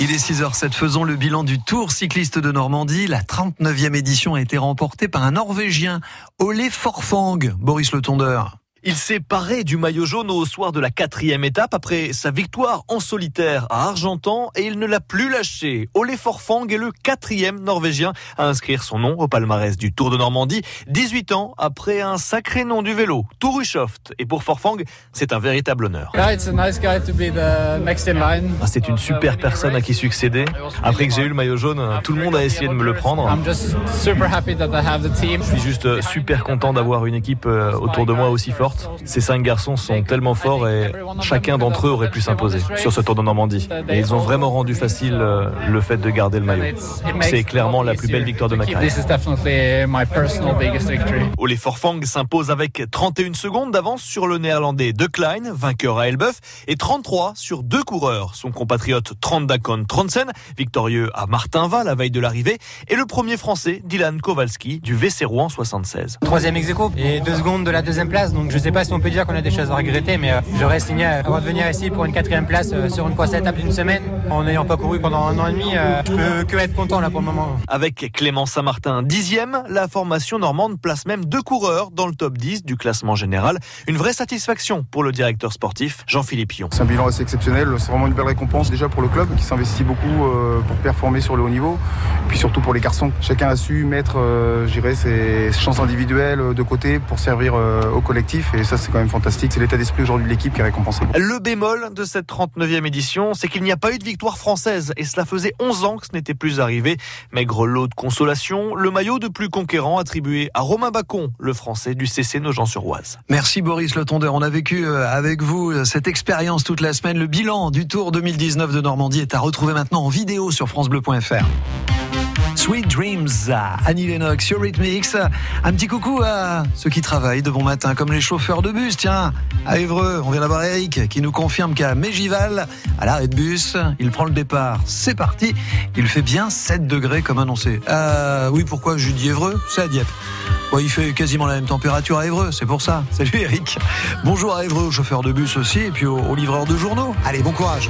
Il est 6h07, faisons le bilan du Tour cycliste de Normandie. La 39e édition a été remportée par un Norvégien, Ole Forfang, Boris Le Tondeur. Il s'est paré du maillot jaune au soir de la quatrième étape après sa victoire en solitaire à Argentan et il ne l'a plus lâché. Ole Forfang est le quatrième Norvégien à inscrire son nom au palmarès du Tour de Normandie, 18 ans après un sacré nom du vélo, Touruchoft. Et pour Forfang, c'est un véritable honneur. C'est une super personne à qui succéder. Après que j'ai eu le maillot jaune, tout le monde a essayé de me le prendre. Je suis juste super content d'avoir une équipe euh, autour de moi aussi forte ces cinq garçons sont tellement forts et chacun d'entre eux aurait pu s'imposer sur ce Tour de Normandie. Et ils ont vraiment rendu facile euh, le fait de garder le maillot. C'est clairement la plus belle victoire de ma carrière. Ole Forfang s'impose avec 31 secondes d'avance sur le néerlandais De Klein, vainqueur à Elbeuf, et 33 sur deux coureurs. Son compatriote Trondakon Tronsen, victorieux à Martinva la veille de l'arrivée, et le premier français Dylan Kowalski du VC Rouen 76. Troisième ex et deux secondes de la deuxième place, donc je je ne sais pas si on peut dire qu'on a des choses à regretter, mais euh, j'aurais signé avant de venir ici pour une quatrième place euh, sur une croix étape d'une semaine. En n'ayant pas couru pendant un an et demi, euh, je peux que être content là pour le moment. Avec Clément Saint-Martin dixième, la formation normande place même deux coureurs dans le top 10 du classement général. Une vraie satisfaction pour le directeur sportif Jean-Philippe Pion. C'est un bilan assez exceptionnel, c'est vraiment une belle récompense déjà pour le club qui s'investit beaucoup pour performer sur le haut niveau, puis surtout pour les garçons. Chacun a su mettre, je ses chances individuelles de côté pour servir au collectif et ça c'est quand même fantastique. C'est l'état d'esprit aujourd'hui de l'équipe qui est récompensé. Le bémol de cette 39e édition, c'est qu'il n'y a pas eu de victoire française et cela faisait 11 ans que ce n'était plus arrivé. Maigre lot de consolation, le maillot de plus conquérant attribué à Romain Bacon, le français du CC Nogent-sur-Oise. Merci Boris Le Tondeur. On a vécu euh, avec vous euh, cette expérience toute la semaine. Le bilan du Tour 2019 de Normandie est à retrouver maintenant en vidéo sur francebleu.fr. Sweet Dreams, Annie Lennox sur Rhythmix. Un petit coucou à ceux qui travaillent de bon matin, comme les chauffeurs de bus. Tiens, à Évreux, on vient d'avoir Eric qui nous confirme qu'à Mégival, à l'arrêt de bus, il prend le départ. C'est parti. Il fait bien 7 degrés comme annoncé. Euh, oui, pourquoi je dis Évreux? C'est à Dieppe. Il fait quasiment la même température à Évreux, c'est pour ça. Salut Eric. Bonjour à Évreux, aux chauffeurs de bus aussi, et puis aux, livreurs de journaux. Allez, bon courage.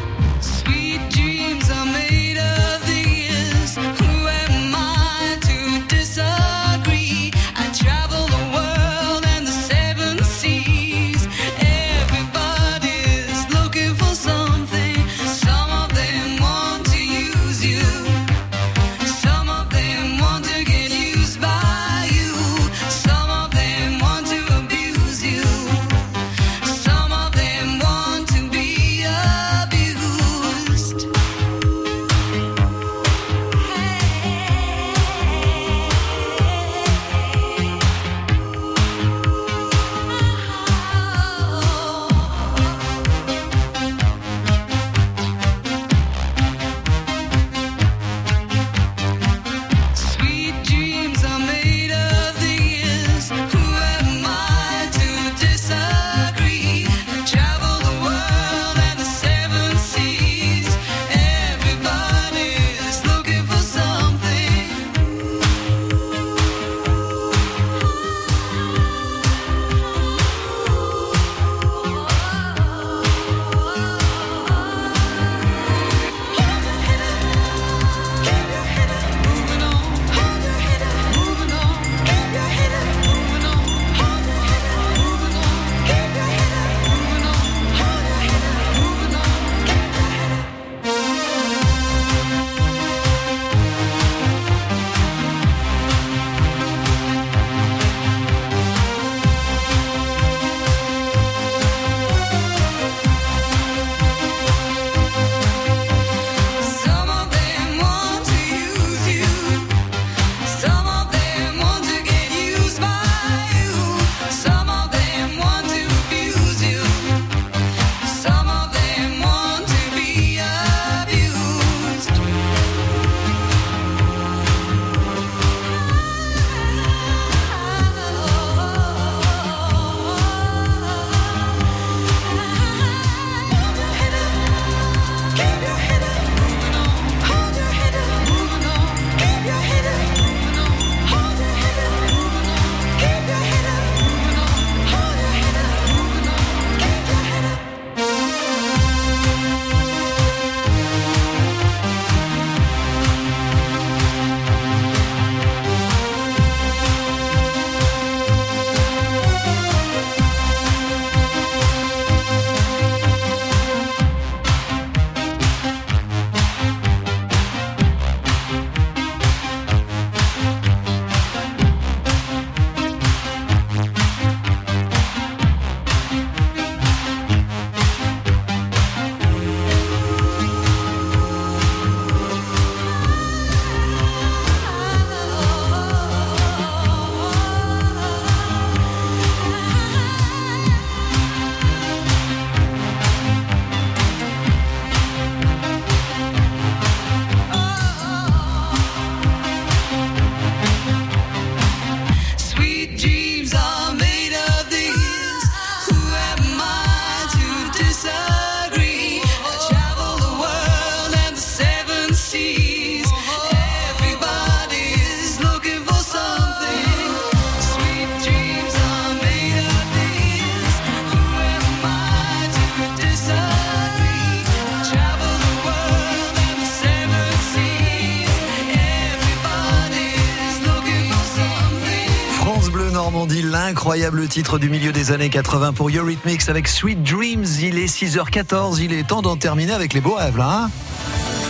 Normandie, l'incroyable titre du milieu des années 80 pour Eurythmics avec Sweet Dreams. Il est 6h14, il est temps d'en terminer avec les beaux rêves là. Hein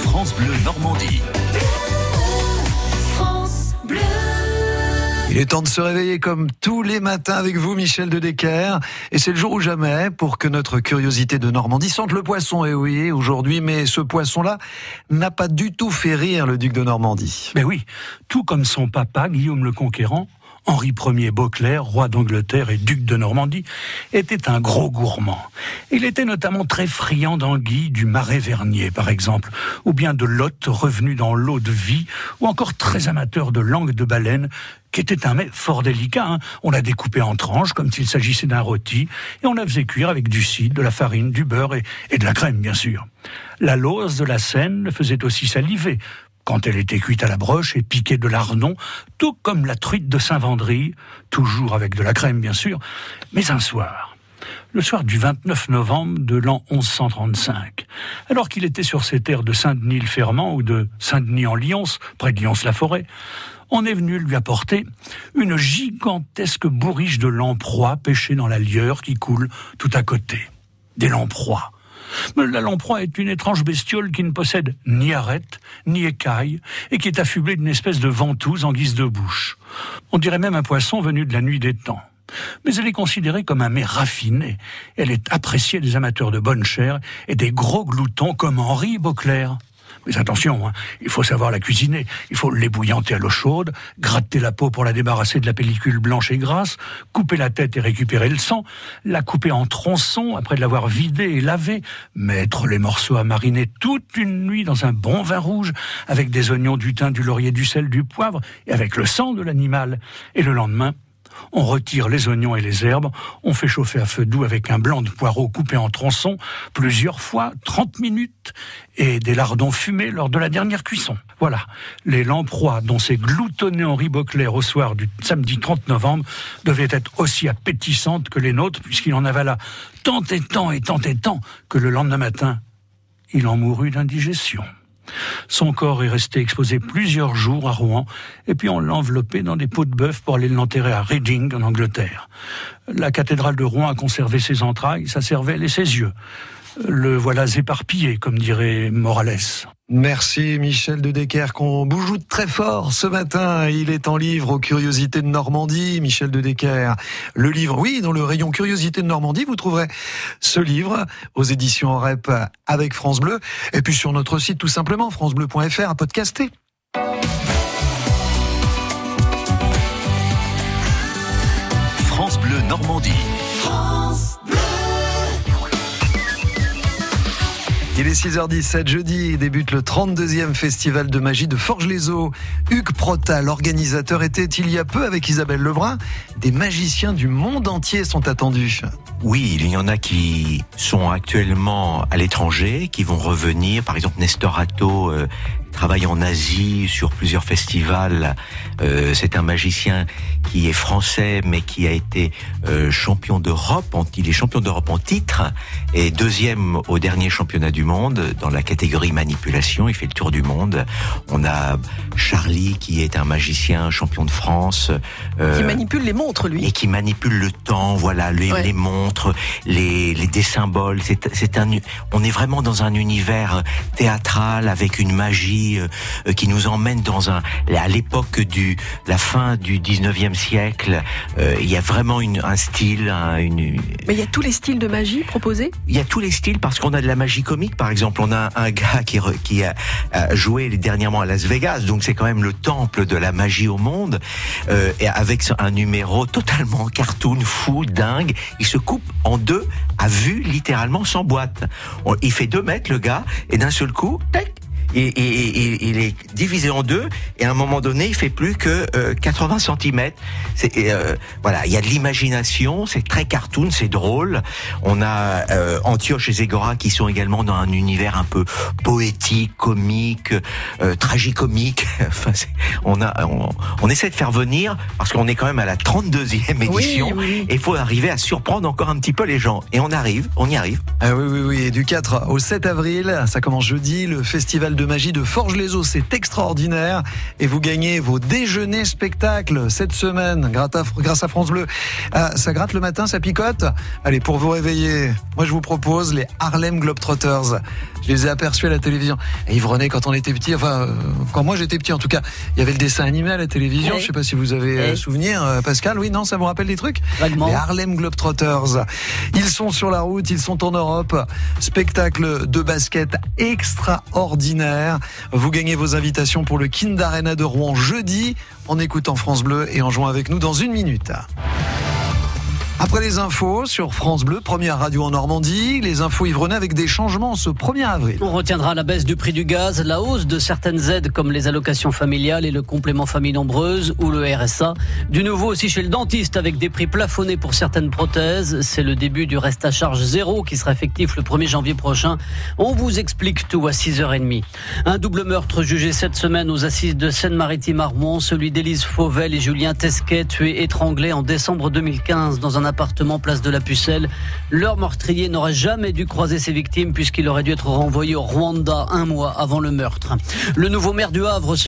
France Bleu Normandie. Il est temps de se réveiller comme tous les matins avec vous, Michel de Decker. Et c'est le jour ou jamais pour que notre curiosité de Normandie sente le poisson. Et oui, aujourd'hui, mais ce poisson-là n'a pas du tout fait rire le duc de Normandie. Mais oui, tout comme son papa, Guillaume le Conquérant, Henri Ier Beauclerc, roi d'Angleterre et duc de Normandie, était un gros gourmand. Il était notamment très friand d'anguilles du marais Vernier, par exemple, ou bien de lottes revenues dans l'eau de vie, ou encore très amateur de langue de baleine, qui était un mets fort délicat. Hein. On l'a découpé en tranches, comme s'il s'agissait d'un rôti, et on la faisait cuire avec du cidre, de la farine, du beurre et, et de la crème, bien sûr. La lose de la Seine le faisait aussi saliver, quand elle était cuite à la broche et piquée de lardon, tout comme la truite de Saint-Vendry, toujours avec de la crème bien sûr, mais un soir. Le soir du 29 novembre de l'an 1135, alors qu'il était sur ces terres de Saint-Denis-le-Fermant ou de Saint-Denis-en-Lyons, près de Lyons-la-Forêt, on est venu lui apporter une gigantesque bourriche de lamproie pêchée dans la lieure qui coule tout à côté. Des lamproies mais la lamproie est une étrange bestiole qui ne possède ni arête, ni écaille, et qui est affublée d'une espèce de ventouse en guise de bouche. On dirait même un poisson venu de la nuit des temps. Mais elle est considérée comme un mets raffiné. Elle est appréciée des amateurs de bonne chair et des gros gloutons comme Henri Beauclerc. Mais attention, hein, il faut savoir la cuisiner. Il faut l'ébouillanter à l'eau chaude, gratter la peau pour la débarrasser de la pellicule blanche et grasse, couper la tête et récupérer le sang, la couper en tronçons après l'avoir vidée et lavée, mettre les morceaux à mariner toute une nuit dans un bon vin rouge avec des oignons, du thym, du laurier, du sel, du poivre et avec le sang de l'animal. Et le lendemain, on retire les oignons et les herbes, on fait chauffer à feu doux avec un blanc de poireau coupé en tronçons plusieurs fois, 30 minutes, et des lardons fumés lors de la dernière cuisson. Voilà, les lamproies dont s'est gloutonné Henri Beauclerc au soir du samedi 30 novembre devaient être aussi appétissantes que les nôtres, puisqu'il en avala tant et tant et tant et tant que le lendemain matin, il en mourut d'indigestion. Son corps est resté exposé plusieurs jours à Rouen, et puis on l'a enveloppé dans des pots de bœuf pour aller l'enterrer à Reading, en Angleterre. La cathédrale de Rouen a conservé ses entrailles, sa cervelle et ses yeux. Le voilà éparpillé, comme dirait Morales. Merci Michel de Decker qu'on boujoute très fort ce matin. Il est en livre aux curiosités de Normandie, Michel de Decker. Le livre, oui, dans le rayon curiosités de Normandie, vous trouverez ce livre aux éditions REP avec France Bleu et puis sur notre site tout simplement francebleu.fr à podcaster. France Bleu Normandie. Il est 6h17, jeudi, débute le 32e festival de magie de Forges-les-Eaux. Hugues Prota, l'organisateur, était il y a peu avec Isabelle Lebrun. Des magiciens du monde entier sont attendus. Oui, il y en a qui sont actuellement à l'étranger, qui vont revenir. Par exemple, Nestor Atto euh, travaille en Asie sur plusieurs festivals. Euh, c'est un magicien qui est français, mais qui a été euh, champion d'Europe. Il est champion d'Europe en titre et deuxième au dernier championnat du monde dans la catégorie manipulation. Il fait le tour du monde. On a Charlie qui est un magicien champion de France. Euh, qui manipule les montres, lui. Et qui manipule le temps, voilà, les, les montres, les, les des symboles. C'est un, on est vraiment dans un univers théâtral avec une magie euh, qui nous emmène dans un à l'époque du la fin du 19e siècle. Euh, il y a vraiment une, un style, une. Mais il y a tous les styles de magie proposés? Il y a tous les styles parce qu'on a de la magie comique, par exemple. On a un gars qui qui a, joué dernièrement à Las Vegas, donc c'est quand même le temple de la magie au monde, euh, et avec un numéro totalement cartoon, fou, dingue. Il se coupe en deux à vue, littéralement sans boîte. Il fait deux mètres le gars, et d'un seul coup, tac, il est divisé en deux et à un moment donné il fait plus que 80 euh, cm. C'est euh, voilà, il y a de l'imagination, c'est très cartoon, c'est drôle. On a euh, Antioche et Zégora qui sont également dans un univers un peu poétique, comique, euh, tragicomique. enfin, on a on, essaie de faire venir parce qu'on est quand même à la 32e édition et il faut arriver à surprendre encore un petit peu les gens et on arrive, on y arrive. Ah oui oui oui, et du 4 au 7 avril, ça commence jeudi le festival de magie de Forge-les-Eaux. C'est extraordinaire. Et vous gagnez vos déjeuners spectacles cette semaine grâce à, France Bleu. Ah, ça gratte le matin, ça picote? Allez, pour vous réveiller, moi je vous propose les Harlem Globetrotters. Je les ai aperçus à la télévision. Et Yves René, quand on était petit, enfin, euh, quand moi j'étais petit en tout cas, il y avait le dessin animé à la télévision. Oui. Je sais pas si vous avez euh, Oui. souvenir, euh, Pascal. Oui, non, ça vous rappelle des trucs? Vaguement. Les Harlem Globetrotters. Ils sont sur la route, ils sont en Europe. Spectacle de basket extraordinaire. Vous gagnez vos invitations pour le Kind Arena de Rouen jeudi en écoutant France Bleu et en jouant avec nous dans une minute. Après les infos sur France Bleu, première radio en Normandie, les infos Yvrenaient avec des changements ce 1er avril. On retiendra la baisse du prix du gaz, la hausse de certaines aides comme les allocations familiales et le complément famille nombreuse ou le RSA. Du nouveau aussi chez le dentiste avec des prix plafonnés pour certaines prothèses. C'est le début du reste à charge zéro qui sera effectif le 1er janvier prochain. On vous explique tout à 6h30. Un double meurtre jugé cette semaine aux assises de Seine-Maritime à Rouen, celui d'Élise Fauvel et Julien Tesquet, tués étranglés en décembre 2015 dans un appartement place de la Pucelle. Leur meurtrier n'aurait jamais dû croiser ses victimes puisqu'il aurait dû être renvoyé au Rwanda un mois avant le meurtre. Le nouveau maire du Havre